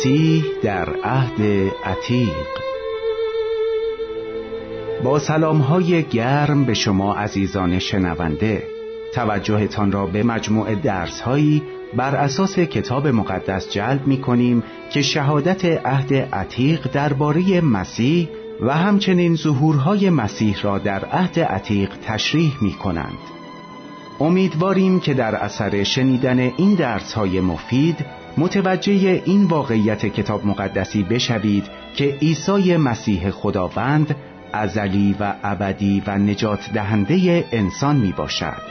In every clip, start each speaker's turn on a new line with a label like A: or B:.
A: مسیح در عهد عتیق با سلام های گرم به شما عزیزان شنونده توجهتان را به مجموع درس هایی بر اساس کتاب مقدس جلب می کنیم که شهادت عهد عتیق درباره مسیح و همچنین ظهورهای مسیح را در عهد عتیق تشریح می کنند. امیدواریم که در اثر شنیدن این درس های مفید متوجه این واقعیت کتاب مقدسی بشوید که عیسی مسیح خداوند ازلی و ابدی و نجات دهنده انسان می باشد.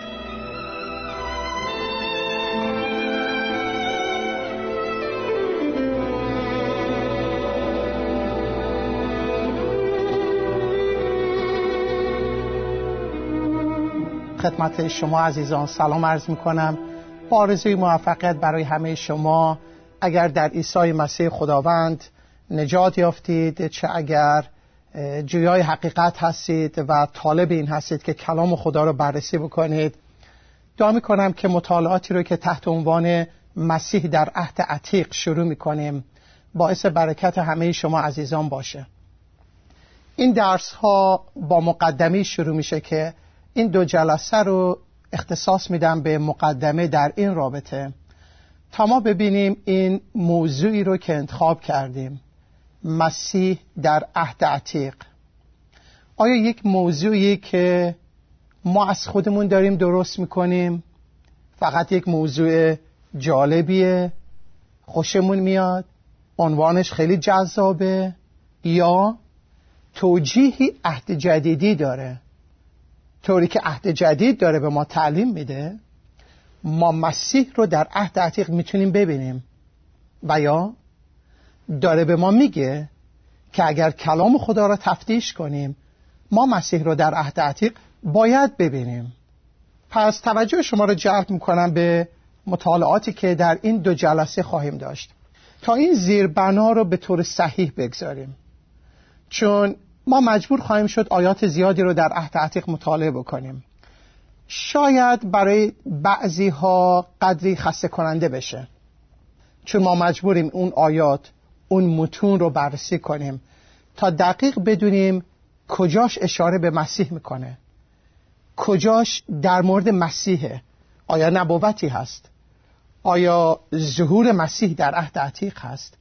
B: خدمت شما عزیزان سلام عرض می کنم با آرزوی موفقیت برای همه شما. اگر در عیسی مسیح خداوند نجات یافتید چه اگر جویای حقیقت هستید و طالب این هستید که کلام خدا رو بررسی بکنید. دعا می کنم که مطالعاتی رو که تحت عنوان مسیح در عهد عتیق شروع می کنیم باعث برکت همه شما عزیزان باشه. این درس ها با مقدمی شروع میشه که این دو جلسه رو اختصاص میدم به مقدمه در این رابطه. تا ما ببینیم این موضوعی رو که انتخاب کردیم مسیح در عهد عتیق. آیا یک موضوعی که ما از خودمون داریم درست می‌کنیم؟ فقط یک موضوع جالبیه خوشمون میاد عنوانش خیلی جذابه یا توجیهی عهد جدیدی داره؟ طوری که عهد جدید داره به ما تعلیم میده ما مسیح رو در عهد عتیق می‌تونیم ببینیم. و یا داره به ما میگه که اگر کلام خدا را تفتیش کنیم ما مسیح رو در عهد عتیق باید ببینیم. پس توجه شما رو جلب می‌کنم به مطالعاتی که در این دو جلسه خواهیم داشت. تا این زیربنا رو به طور صحیح بگذاریم. چون ما مجبور خواهیم شد آیات زیادی رو در عهد عتیق مطالعه بکنیم. شاید برای بعضی ها قدری خسته کننده بشه. چون ما مجبوریم اون آیات اون متون رو بررسی کنیم تا دقیق بدونیم کجاش اشاره به مسیح می‌کنه. کجاش در مورد مسیحه آیا نبوتی هست؟ آیا ظهور مسیح در عهد عتیق هست؟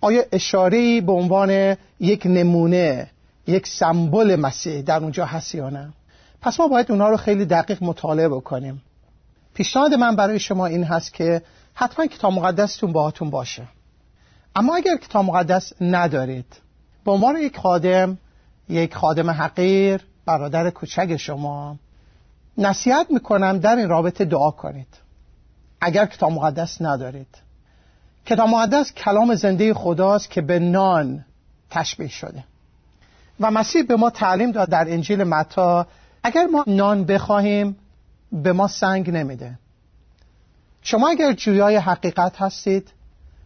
B: آیا اشاره به عنوان یک نمونه یک سمبل مسیح در اونجا هست یا نه؟ پس ما باید اونها رو خیلی دقیق مطالعه بکنیم. پیشنهاد من برای شما این هست که حتما کتاب مقدستون باهاتون باشه. اما اگر کتاب مقدس ندارید به عنوان یک خادم یک خادم حقیر برادر کوچک شما نصیحت می‌کنم در این رابطه دعا کنید. اگر کتاب مقدس ندارید. کتاب مقدس کلام زنده خداست که به نان تشبیه شده. و مسیح به ما تعلیم داد در انجیل متا اگر ما نان بخواهیم به ما سنگ نمیده. شما اگر جویای حقیقت هستید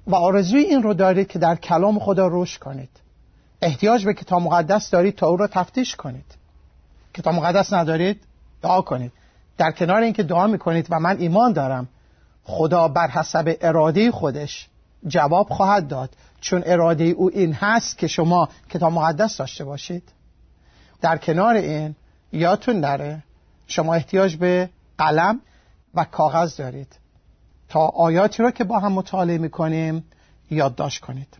B: و آرزوی این رو دارید که در کلام خدا رشد کنید احتیاج به کتاب مقدس دارید تا او را تفتیش کنید. کتاب مقدس ندارید؟ دعا کنید. در کنار اینکه دعا می‌کنید و من ایمان دارم خدا بر حسب اراده خودش جواب خواهد داد. چون اراده او این هست که شما کتاب مقدس داشته باشید. در کنار این یادتون نره شما احتیاج به قلم و کاغذ دارید. تا آیاتی را که با هم مطالعه می‌کنیم یادداشت کنید.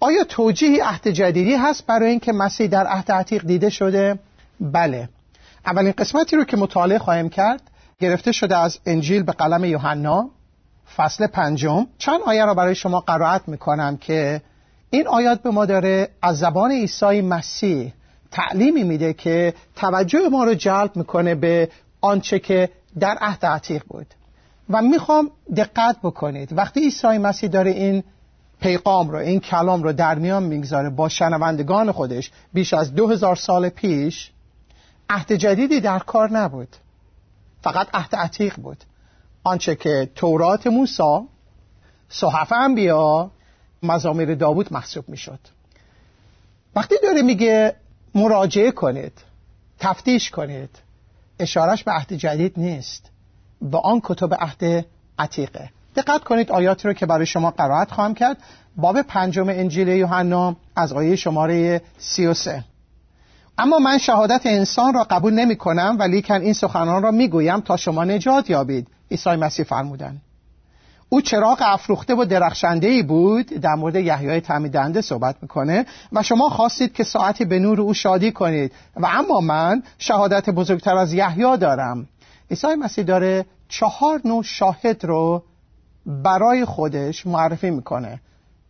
B: آیا توجیهی عهد جدیدی هست برای اینکه مسیح در عهد عتیق دیده شده؟ بله. اولین قسمتی رو که مطالعه خواهیم کرد گرفته شده از انجیل به قلم یوحنا. فصل پنجم. چند آیه را برای شما قرائت می‌کنم که این آیات به ما داره از زبان عیسی مسیح تعلیمی میده که توجه ما رو جلب می‌کنه به آنچه که در عهد عتیق بود. و می‌خوام دقت بکنید. وقتی عیسی مسیح داره این پیغام رو این کلام رو در میان می‌گذاره با شنوندگان خودش بیش از دو هزار سال پیش عهد جدیدی در کار نبود. فقط عهد عتیق بود. آنچه که تورات موسی صحف انبیا مزامیر داوود محسوب می‌شد. وقتی داره میگه مراجعه کنید تفتیش کنید اشارش به عهد جدید نیست به آن کتب عهد عتیقه. دقت کنید آیاتی رو که برای شما قرائت خواهم کرد. باب پنجم انجیل یوحنا از آیه شماره 33 اما من شهادت انسان را قبول نمی کنم ولیکن این سخنان را می گویم تا شما نجات یابید. عیسی مسیح فرمودند او چراغ افروخته و درخشنده ای بود. در مورد یحیای تعمیدنده صحبت می‌کنه و شما خواستید که ساعتی به نور او شادی کنید. و اما من شهادت بزرگتر از یحیی دارم. عیسی مسیح داره چهار نوع شاهد رو برای خودش معرفی می‌کنه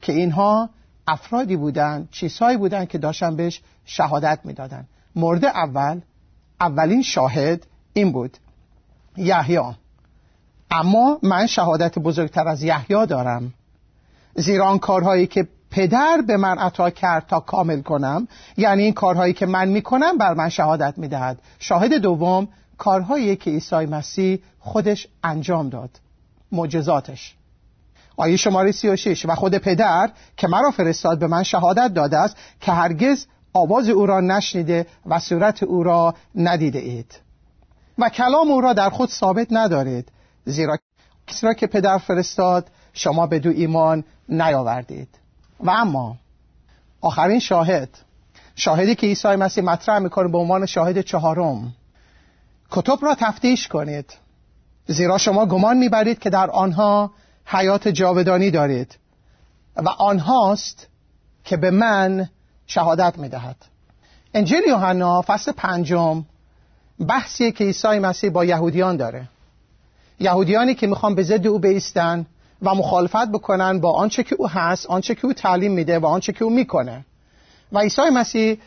B: که اینها افرادی بودن چیزهایی بودن که داشتن بهش شهادت می‌دادن. مورد اول اولین شاهد این بود. یحیی. اما من شهادت بزرگتر از یحیی دارم. زیرا آن کارهایی که پدر به من عطا کرد تا کامل کنم یعنی این کارهایی که من می‌کنم بر من شهادت می‌دهد. شاهد دوم کارهایی که عیسی مسیح خودش انجام داد. معجزاتش. آیه شماره 36 و خود پدر که مرا فرستاد به من شهادت داده است که هرگز آواز او را نشنیده و صورت او را ندیده اید. و کلام او را در خود ثابت ندارید. زیرا کسی را که پدر فرستاد شما به دو ایمان نیاوردید. و اما آخرین شاهد شاهدی که عیسی مسیح مطرح می‌کنه به عنوان شاهد چهارم. کتب را تفتیش کنید. زیرا شما گمان می‌برید که در آنها حیات جاودانی دارید. و آنهاست که به من شهادت می‌دهد. انجیل یوحنا فصل پنجم بحثیه که عیسی مسیح با یهودیان داره. یهودیانی که می‌خوان به ضد او بیستن و مخالفت بکنن با آنچه که او هست آنچه که او تعلیم میده و آنچه که او می‌کنه. و عیسی مسیح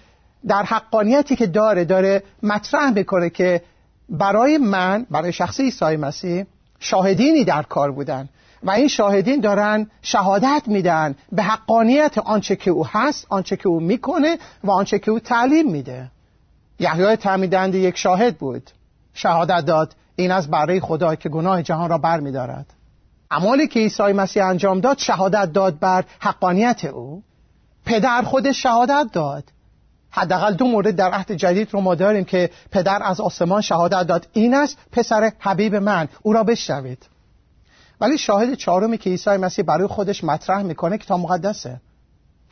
B: در حقانیتی که داره داره مطرح می‌کنه که برای من برای شخص عیسی مسیح شاهدینی در کار بودن. و این شاهدین دارن شهادت میدن به حقانیت آنچه که او هست آنچه که او می‌کنه و آنچه که او تعلیم میده. یحیای تعمیدنده یک شاهد بود. شهادت داد. این از برای خدا که گناه جهان را بر می دارد. عمالی که عیسی مسیح انجام داد شهادت داد بر حقانیت او. پدر خودش شهادت داد. حداقل دو مورد در عهد جدید رو ما داریم که پدر از آسمان شهادت داد. این است پسر حبیب من. او را بشنوید. ولی شاهد چهارمی که عیسی مسیح برای خودش مطرح می‌کنه کتاب مقدسه.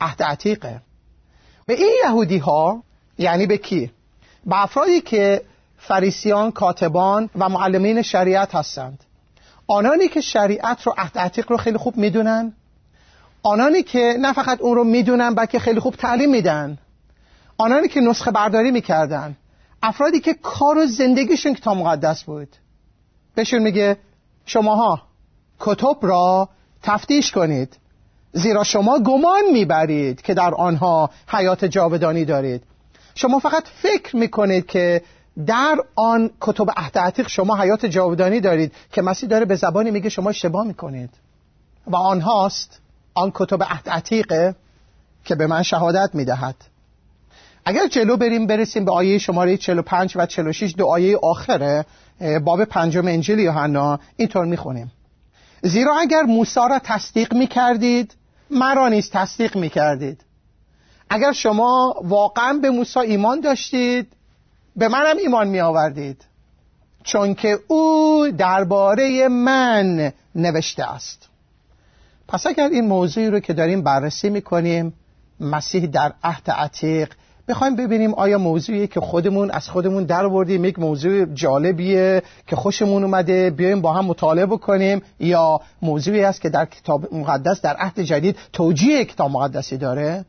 B: عهد عتیقه. به این یهودی ها یعنی به کی؟ به افرادی که فریسیان کاتبان و معلمین شریعت هستند. آنانی که شریعت رو عهد رو خیلی خوب می‌دونن آنانی که نه فقط اون رو می‌دونن بلکه خیلی خوب تعلیم میدن. آنانی که نسخه برداری می‌کردن. افرادی که کار و زندگیشون کتاب مقدس بود. بهشون میگه شماها کتب را تفتیش کنید. زیرا شما گمان می‌برید که در آنها حیات جاودانی دارید. شما فقط فکر می‌کنید که در آن کتب عهد عتیق شما حیات جاودانی دارید که مسیح داره به زبانی میگه شما اشتباه می‌کنید. و آنهاست آن کتب عهد عتیقه که به من شهادت می‌دهد. اگر جلو بریم برسیم به آیه شماره 45 و 46 دو آیه آخره باب پنجم انجیل یوحنا. اینطور می‌خونیم. زیرا اگر موسی را تصدیق می‌کردید مرا نیز تصدیق می‌کردید. اگر شما واقعا به موسی ایمان داشتید به منم ایمان می آوردید چون که او درباره من نوشته است. پس اگر این موضوعی رو که داریم بررسی می‌کنیم مسیح در عهد عتیق بخوایم ببینیم آیا موضوعی که خودمون از خودمون در بردیم یک موضوع جالبیه که خوشمون اومده بیایم با هم مطالعه بکنیم یا موضوعی است که در کتاب مقدس در عهد جدید توجیه کتاب مقدسی داره؟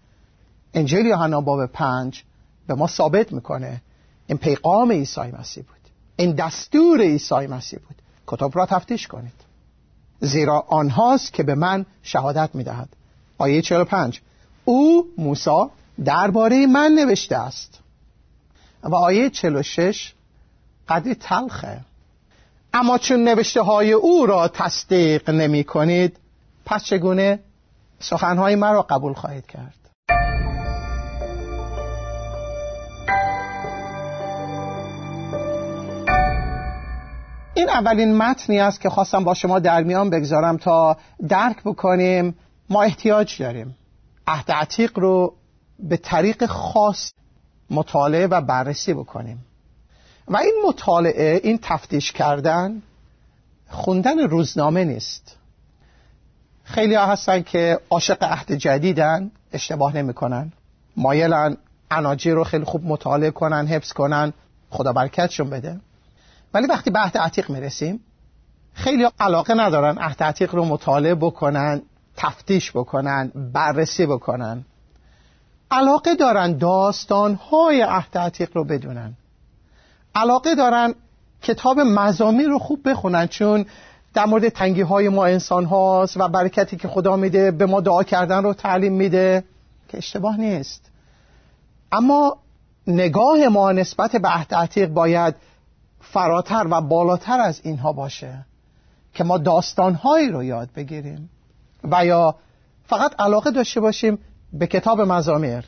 B: انجیل یوحنا باب پنج به ما ثابت می‌کنه. این پیغام عیسی مسیح بود. این دستور عیسی مسیح بود. کتاب را تفتیش کنید. زیرا آنهاست که به من شهادت می‌دهد. آیه 45 او موسی درباره من نوشته است. و آیه 46 قدری تلخه. اما چون نوشته های او را تصدیق نمی کنید پس چگونه سخنهای مرا قبول خواهید کرد؟ این اولین متنی است که خواستم با شما در میان بگذارم تا درک بکنیم. ما احتیاج داریم. عهد عتیق رو به طریق خاص مطالعه و بررسی بکنیم. و این مطالعه این تفتیش کردن خوندن روزنامه نیست. خیلی ها هستن که عاشق عهد جدیدن اشتباه نمی‌کنن. مایلن اناجی رو خیلی خوب مطالعه کنن حفظ کنن. خدا برکتشون بده. ولی وقتی به عهد عتیق می‌رسیم خیلی علاقه ندارن عهد عتیق رو مطالعه بکنن تفتیش بکنن بررسی بکنن. علاقه دارن داستان های عهد عتیق رو بدونن. علاقه دارن کتاب مزامی رو خوب بخونن چون در مورد تنگی های ما انسان هاست و برکتی که خدا میده به ما دعا کردن رو تعلیم میده که اشتباه نیست. اما نگاه ما نسبت به عهد عتیق باید فراتر و بالاتر از اینها باشه که ما داستانهایی رو یاد بگیریم و یا فقط علاقه داشته باشیم به کتاب مزامیر.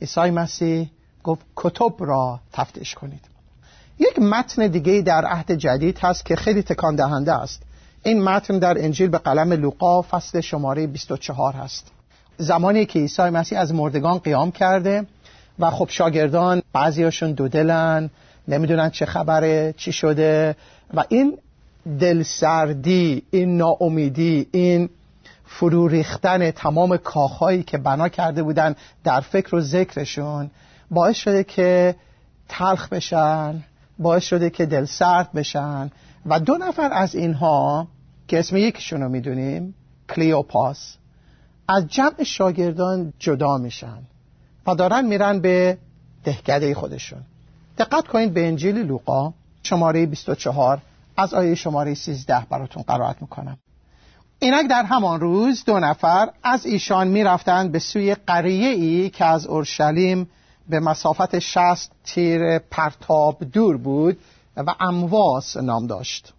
B: عیسی مسیح گفت کتب را تفتیش کنید. یک متن دیگه در عهد جدید هست که خیلی تکان دهنده است. این متن در انجیل به قلم لوقا فصل شماره 24 هست. زمانی که عیسی مسیح از مردگان قیام کرده و خب شاگردان بعضیاشون دو دلن نمی‌دونن چه خبره چی شده. و این دلسردی این ناامیدی این فرو ریختن تمام کاخهایی که بنا کرده بودن در فکر و ذکرشون باعث شده که تلخ بشن باعث شده که دل سرد بشن. و دو نفر از اینها که اسم یکیشون رو می‌دونیم کلیوپاس از جمع شاگردان جدا میشن و دارن میرن به دهکده خودشون. دقت کنید به انجیل لوقا شماره 24 از آیه شماره 13 براتون قرائت می‌کنم. اینک در همان روز دو نفر از ایشان می‌رفتند به سوی قریه ای که از اورشلیم به مسافت شست تیر پرتاب دور بود و امواس نام داشت.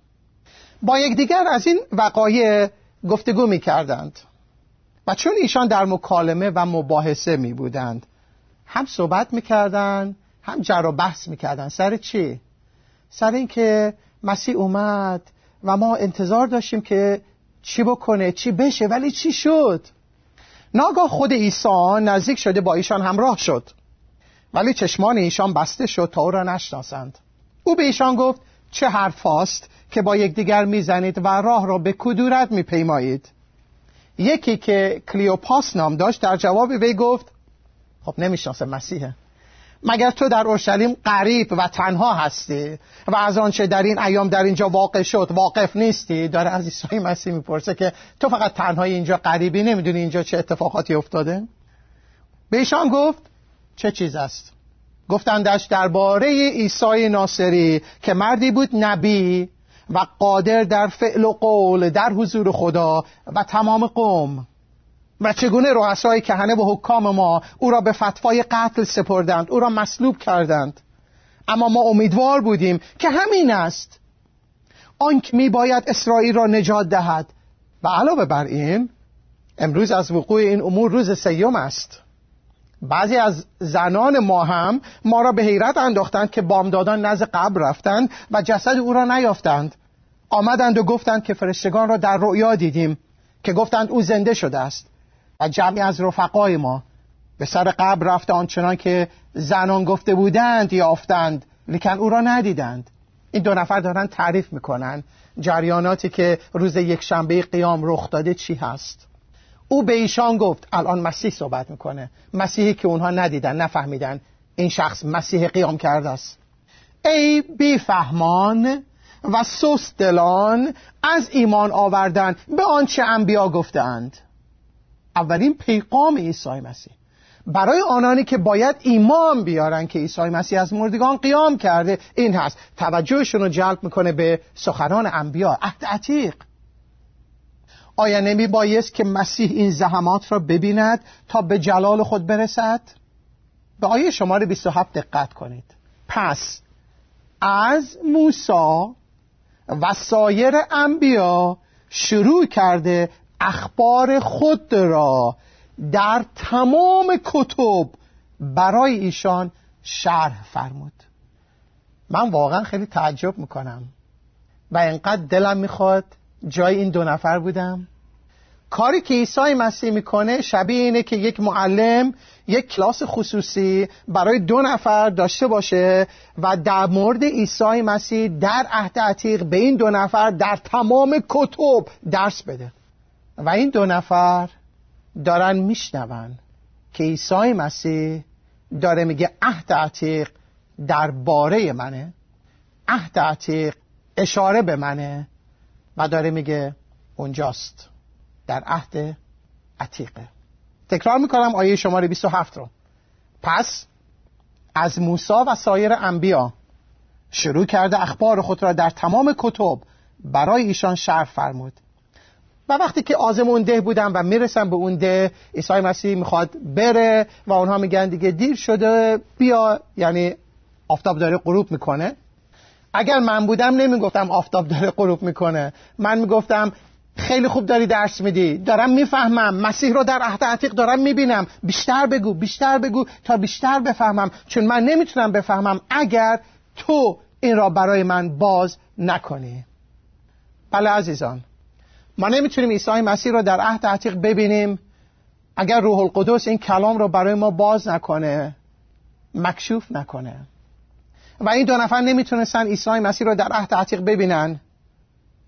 B: با یکدیگر از این وقایع گفتگو می کردند و چون ایشان در مکالمه و مباحثه می بودند هم صحبت می کردند هم جر و بحث می کردند سر چی؟ سر اینکه مسیح اومد و ما انتظار داشتیم که چی بکنه چی بشه ولی چی شد؟ ناگاه خود عیسی نزدیک شده با ایشان همراه شد. ولی چشمان ایشان بسته شد تا او را نشناسند. او به ایشان گفت چه حرف است که با یکدیگر می‌زنید و راه را به کدورت میپیمایید؟ یکی که کلیوپاس نام داشت در جواب وی گفت خب نمی‌شناسه مسیحه. مگر تو در اورشلیم قریب و تنها هستی و از آنچه در این ایام در اینجا واقع شد واقف نیستی؟ داره از عیسی مسیح می‌پرسه که تو فقط تنهای اینجا قریبی نمی‌دونی اینجا چه اتفاقاتی افتاده؟ به ایشان گفت چه چیز است؟ گفتندش درباره عیسی ناصری که مردی بود نبی و قادر در فعل و قول در حضور خدا و تمام قوم و چگونه رؤسای کهنه و حکام ما او را به فتوای قتل سپردند او را مصلوب کردند. اما ما امیدوار بودیم که همین است. آنکه می باید اسرائیل را نجات دهد. و علاوه بر این امروز از وقوع این امور روز سیوم است. بعضی از زنان ما هم ما را به حیرت انداختند که بامدادان نزد قبر رفتند و جسد او را نیافتند. آمدند و گفتند که فرشتگان را در رؤیا دیدیم که گفتند او زنده شده است. و جمعی از رفقای ما. به سر قبر رفته آنچنان که زنان گفته بودند یافتند لیکن او را ندیدند. این دو نفر دارن تعریف می‌کنن جریاناتی که روز یک شنبه قیام رخ داده چی هست. او به ایشان گفت الان مسیح صحبت می‌کنه. مسیحی که اونها ندیدن نفهمیدن این شخص مسیح قیام کرده است. ای بیفهمان و سست دلان از ایمان آوردن به آنچه انبیا گفتند اولین پیغام عیسی مسیح. برای آنانی که باید ایمان بیارن که عیسی مسیح از مردگان قیام کرده این هست. توجهشون رو جلب می‌کنه به سخنان انبیا. عهد عتیق. آیا نمی بایست که مسیح این زحمات را ببیند تا به جلال خود برسد؟ به آیه شماره 27 دقت کنید. پس از موسی و سایر انبیا شروع کرده اخبار خود را در تمام کتب برای ایشان شرح فرمود. من واقعا خیلی تعجب می‌کنم. و انقدر دلم می‌خواد جای این دو نفر بودم. کاری که عیسی مسیح می‌کنه شبیه اینه که یک معلم یک کلاس خصوصی برای دو نفر داشته باشه و در مورد عیسی مسیح در عهد عتیق به این دو نفر در تمام کتب درس بده. و این دو نفر دارن میشنون که عیسی مسیح داره میگه عهد عتیق در باره منه عهد عتیق اشاره به منه و داره میگه اونجاست در عهد عتیقه. تکرار می‌کنم آیه شماره 27 رو. پس از موسی و سایر انبیا شروع کرده اخبار خود را در تمام کتب برای ایشان شرح فرمود. و وقتی که آزمون ده بودن و می‌رسن به اون ده عیسی مسیح می‌خواد بره و اونها میگن دیگه دیر شده بیا. یعنی آفتاب داره غروب می‌کنه. اگر من بودم نمی‌گفتم آفتاب داره غروب می‌کنه. من می‌گفتم خیلی خوب داری درس میدی. دارم می‌فهمم. مسیح رو در عهد عتیق دارم می‌بینم. بیشتر بگو بیشتر بگو تا بیشتر بفهمم. چون من نمی‌تونم بفهمم اگر تو این را برای من باز نکنی. بله عزیزان. ما نمی‌تونیم عیسی مسیح را در عهد عتیق ببینیم. اگر روح القدس این کلام را برای ما باز نکنه مکشوف نکنه. و این دو نفر نمی‌تونستن عیسی مسیح را در عهد عتیق ببینن.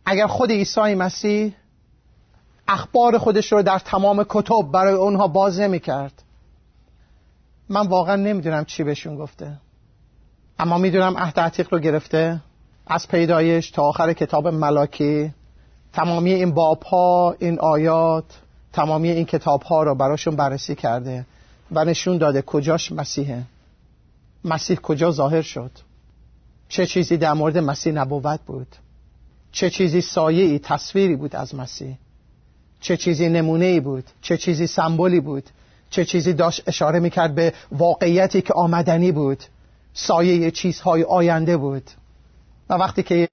B: اگر خود عیسی مسیح اخبار خودش رو در تمام کتب برای اونها باز نمی کرد من واقعا نمی‌دونم چی بهشون گفته. اما می‌دونم عهد عتیق رو گرفته از پیدایش تا آخر کتاب ملاکی. تمامی این باب ها این آیات تمامی این کتاب ها رو براشون بررسی کرده و نشون داده کجاش مسیحه. مسیح کجا ظاهر شد؟ چه چیزی در مورد مسیح نبوت بود؟ چه چیزی سایه ای تصویری بود از مسیح؟ چه چیزی نمونه ای بود؟ چه چیزی سمبولی بود؟ چه چیزی داشت اشاره می‌کرد به واقعیتی که آمدنی بود؟ سایه چیزهای آینده بود. و وقتی که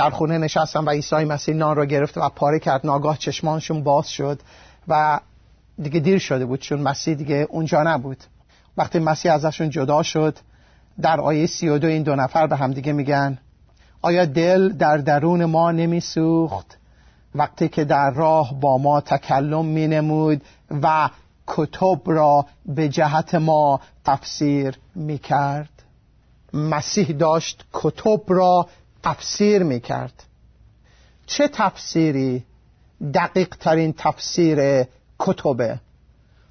B: در خونه نشستم و عیسی مسیح نان را گرفت و پاره کرد. ناگاه چشمانشون باز شد و دیگه دیر شده بود چون مسیح دیگه اونجا نبود. وقتی مسیح ازشون جدا شد در آیه سی و دو این دو نفر به هم دیگه میگن آیا دل در درون ما نمی سوخت وقتی که در راه با ما تکلم می نمود و کتب را به جهت ما تفسیر می کرد مسیح داشت کتب را تفسیر می کرد چه تفسیری؟ دقیق ترین تفسیر کتبه.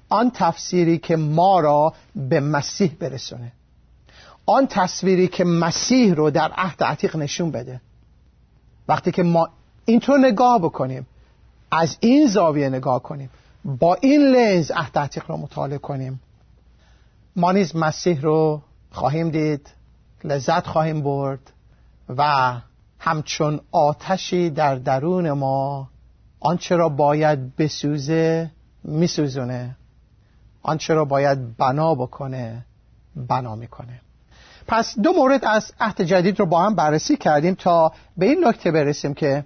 B: آن تفسیری که ما را به مسیح برسونه. آن تصویری که مسیح رو در عهد عتیق نشون بده. وقتی که ما اینطور نگاه بکنیم از این زاویه نگاه کنیم با این لنز عهد عتیق رو مطالعه کنیم. ما نیز مسیح رو خواهیم دید لذت خواهیم برد. و همچون آتشی در درون ما آنچه را باید بسوزه میسوزونه. آنچه را باید بنا بکنه بنا می‌کنه. پس دو مورد از عهد جدید رو با هم بررسی کردیم تا به این نکته برسیم که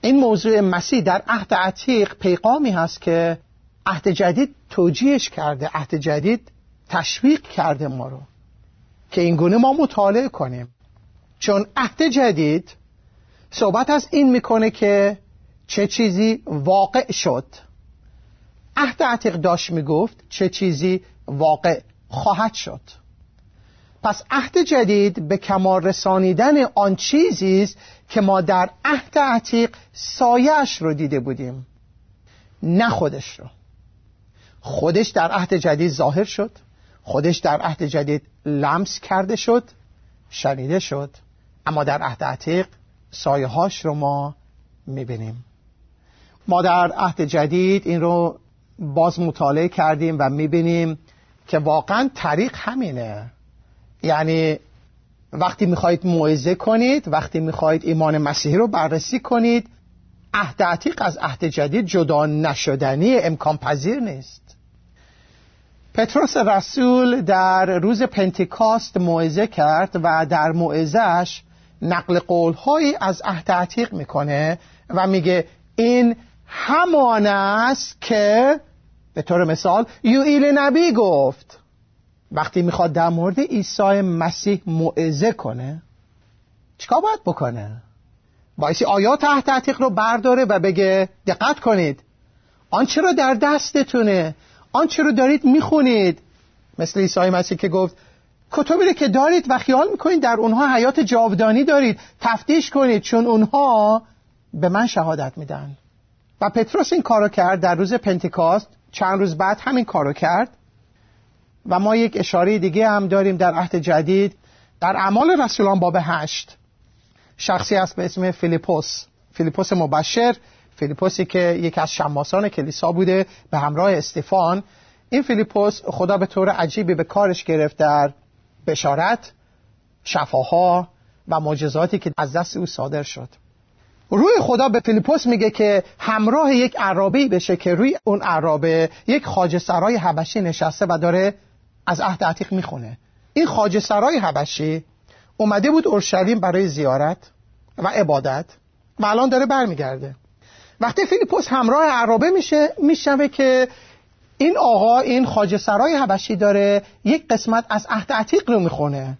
B: این موضوع مسیح در عهد عتیق پیغامی هست که عهد جدید توجیهش کرده عهد جدید تشویق کرده ما رو که این گونه ما مطالعه کنیم. چون عهد جدید صحبت از این می‌کنه که چه چیزی واقع شد. عهد عتیق داشت می‌گفت چه چیزی واقع خواهد شد. پس عهد جدید به کمال رسانیدن آن چیزی است که ما در عهد عتیق سایش رو دیده بودیم نه خودش رو. خودش در عهد جدید ظاهر شد خودش در عهد جدید لمس کرده شد شنیده شد. اما در عهد عتیق سایه هاش رو ما می‌بینیم. ما در عهد جدید این رو باز مطالعه کردیم و می‌بینیم که واقعا طریق همینه. یعنی وقتی می‌خواهید موعظه کنید وقتی می‌خواهید ایمان مسیحی رو بررسی کنید عهد عتیق از عهد جدید جدا نشدنی امکان پذیر نیست. پتروس رسول در روز پنتیکاست موعظه کرد و در موعظهش نقل قولهایی از عهد عتیق می‌کنه و میگه این همان است که به طور مثال یوئیل نبی گفت وقتی می‌خواد در مورد عیسی مسیح موعظه کنه چیکار باید بکنه؟ بایستی آیات تحت عتیق رو برداره و بگه دقت کنید آنچه رو در دستتونه؟ آنچه رو دارید می‌خونید؟ مثل عیسی مسیح که گفت کتبی رو که دارید و خیال می‌کنید در اونها حیات جاودانی دارید تفتیش کنید چون اونها به من شهادت میدن. و پتروس این کارو کرد در روز پنتیکاست چند روز بعد همین کارو کرد. و ما یک اشاره دیگه هم داریم در عهد جدید در اعمال رسولان باب هشت. شخصی است به اسم فیلیپوس. فیلیپوس مبشر فیلیپوسی که یکی از شماسان کلیسا بوده به همراه استفان این فیلیپوس خدا به طور عجیبی به کارش گرفت در بشارت شفاها و معجزاتی که از دست او صادر شد. روح خدا به فیلیپوس میگه که همراه یک عرابه بشه که روی اون عرابه یک خواجه سرای حبشی نشسته و داره از عهد عتیق می‌خونه. این خاج سرای حبشی اومده بود اورشلیم برای زیارت و عبادت و الان داره برمیگرده. وقتی فیلیپوس همراه عرابه میشه میشنوه که این آقا این خاج سرای حبشی داره یک قسمت از عهد عتیق رو می‌خونه.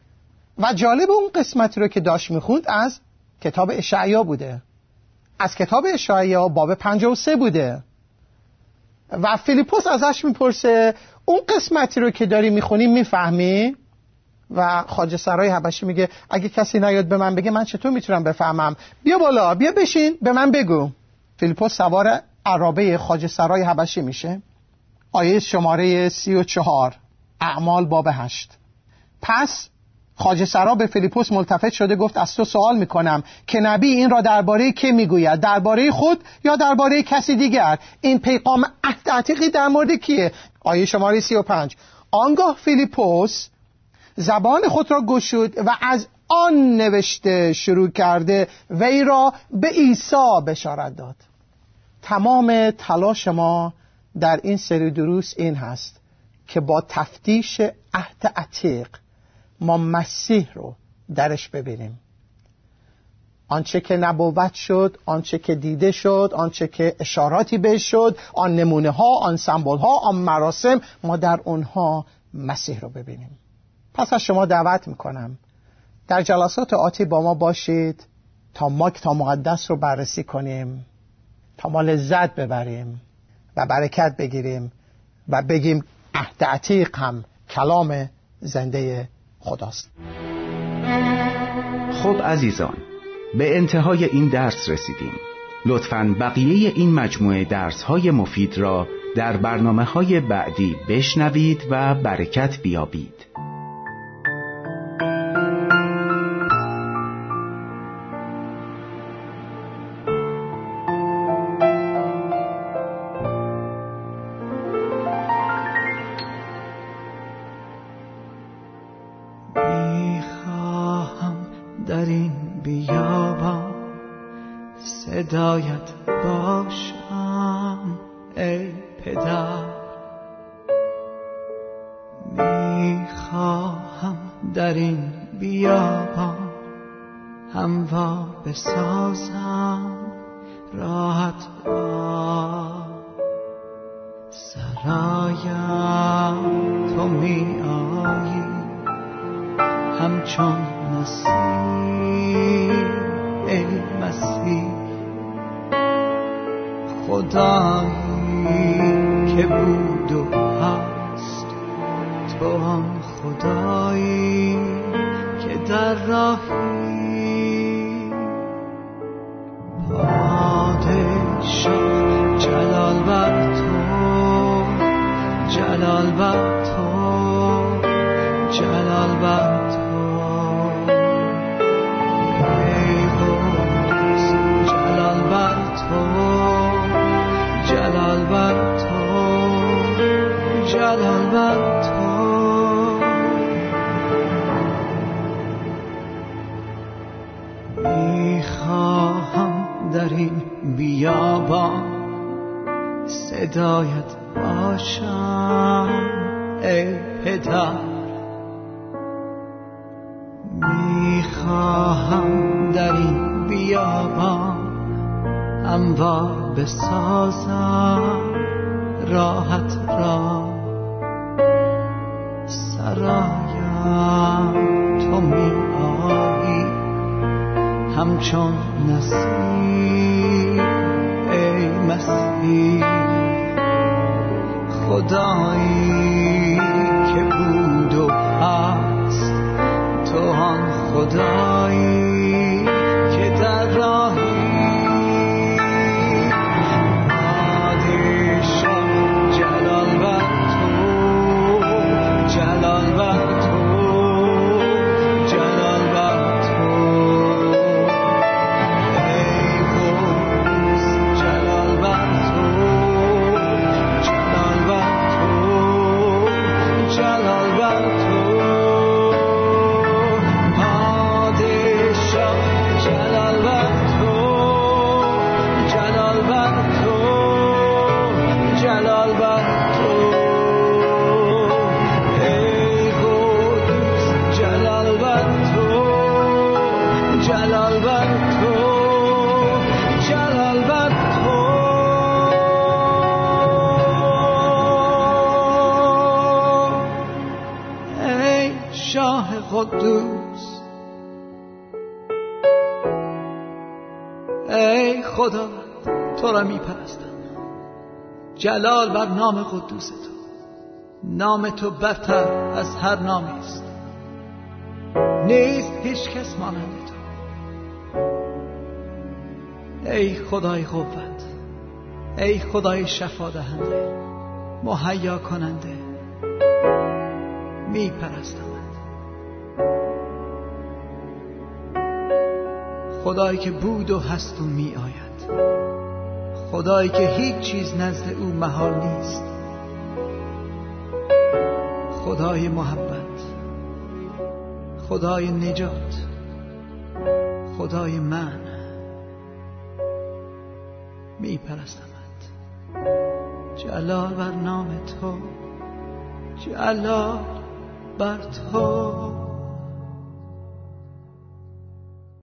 B: و جالب اون قسمتی رو که داشت می‌خوند از کتاب اشعیا بوده. از کتاب اشعیا باب 53 بوده. و فیلیپوس ازش می‌پرسه اون قسمتی رو که داری می‌خونی می‌فهمی؟ و خواجه سرای حبشی میگه اگه کسی نیاد به من بگه من چطور می‌تونم بفهمم؟ بیا بالا بیا بشین به من بگو. فیلیپوس سوار عرابه خواجه سرای حبشی میشه. آیه شماره سی و چهار. اعمال باب هشت. پس خواجه سرا به فیلیپوس ملتفت شده گفت از تو سوال می‌کنم که نبی این را درباره که می‌گوید؟ درباره خود یا درباره کسی دیگر؟ این پیغام عهد در مورد کیه؟ آیه شماره سی و پنج. آنگاه فیلیپوس زبان خود را گشود و از آن نوشته شروع کرده وی را به عیسی بشارت داد. تمام تلاش ما در این سری دروس این هست که با تفتیش عهد عتیق ما مسیح رو درش ببینیم. آنچه که نبوت شد آنچه که دیده شد آنچه که اشاراتی بهش شد آن نمونه ها آن سمبول ها آن مراسم ما در اونها مسیح رو ببینیم. پس از شما دعوت می‌کنم. در جلسات آتی با ما باشید تا ما کتاب مقدس رو بررسی کنیم تا ما لذت ببریم. و برکت بگیریم و بگیم عهد عتیق هم کلام زنده خداست.
A: خب عزیزان به انتهای این درس رسیدیم. لطفا بقیه این مجموعه درس های مفید را در برنامه های بعدی بشنوید و برکت بیابید.
C: gedauert صدایت می‌خواهم در این بیابان هموار بسازم راحت را. سرایم تو می آیی همچون نسیم ای مسیح خدایی. آن جلال بر نام قدوس تو. نام تو برتر از هر نامی است. نیست هیچ کس مانند تو. ای خدای قوت ای خدای شفا دهنده مهیا کننده می پرستمد خدایی که بود و هست و می آید خدایی که هیچ چیز نزد او محال نیست. خدای محبت خدای نجات خدای من می پرستمد جلال بر نام تو جلال بر تو.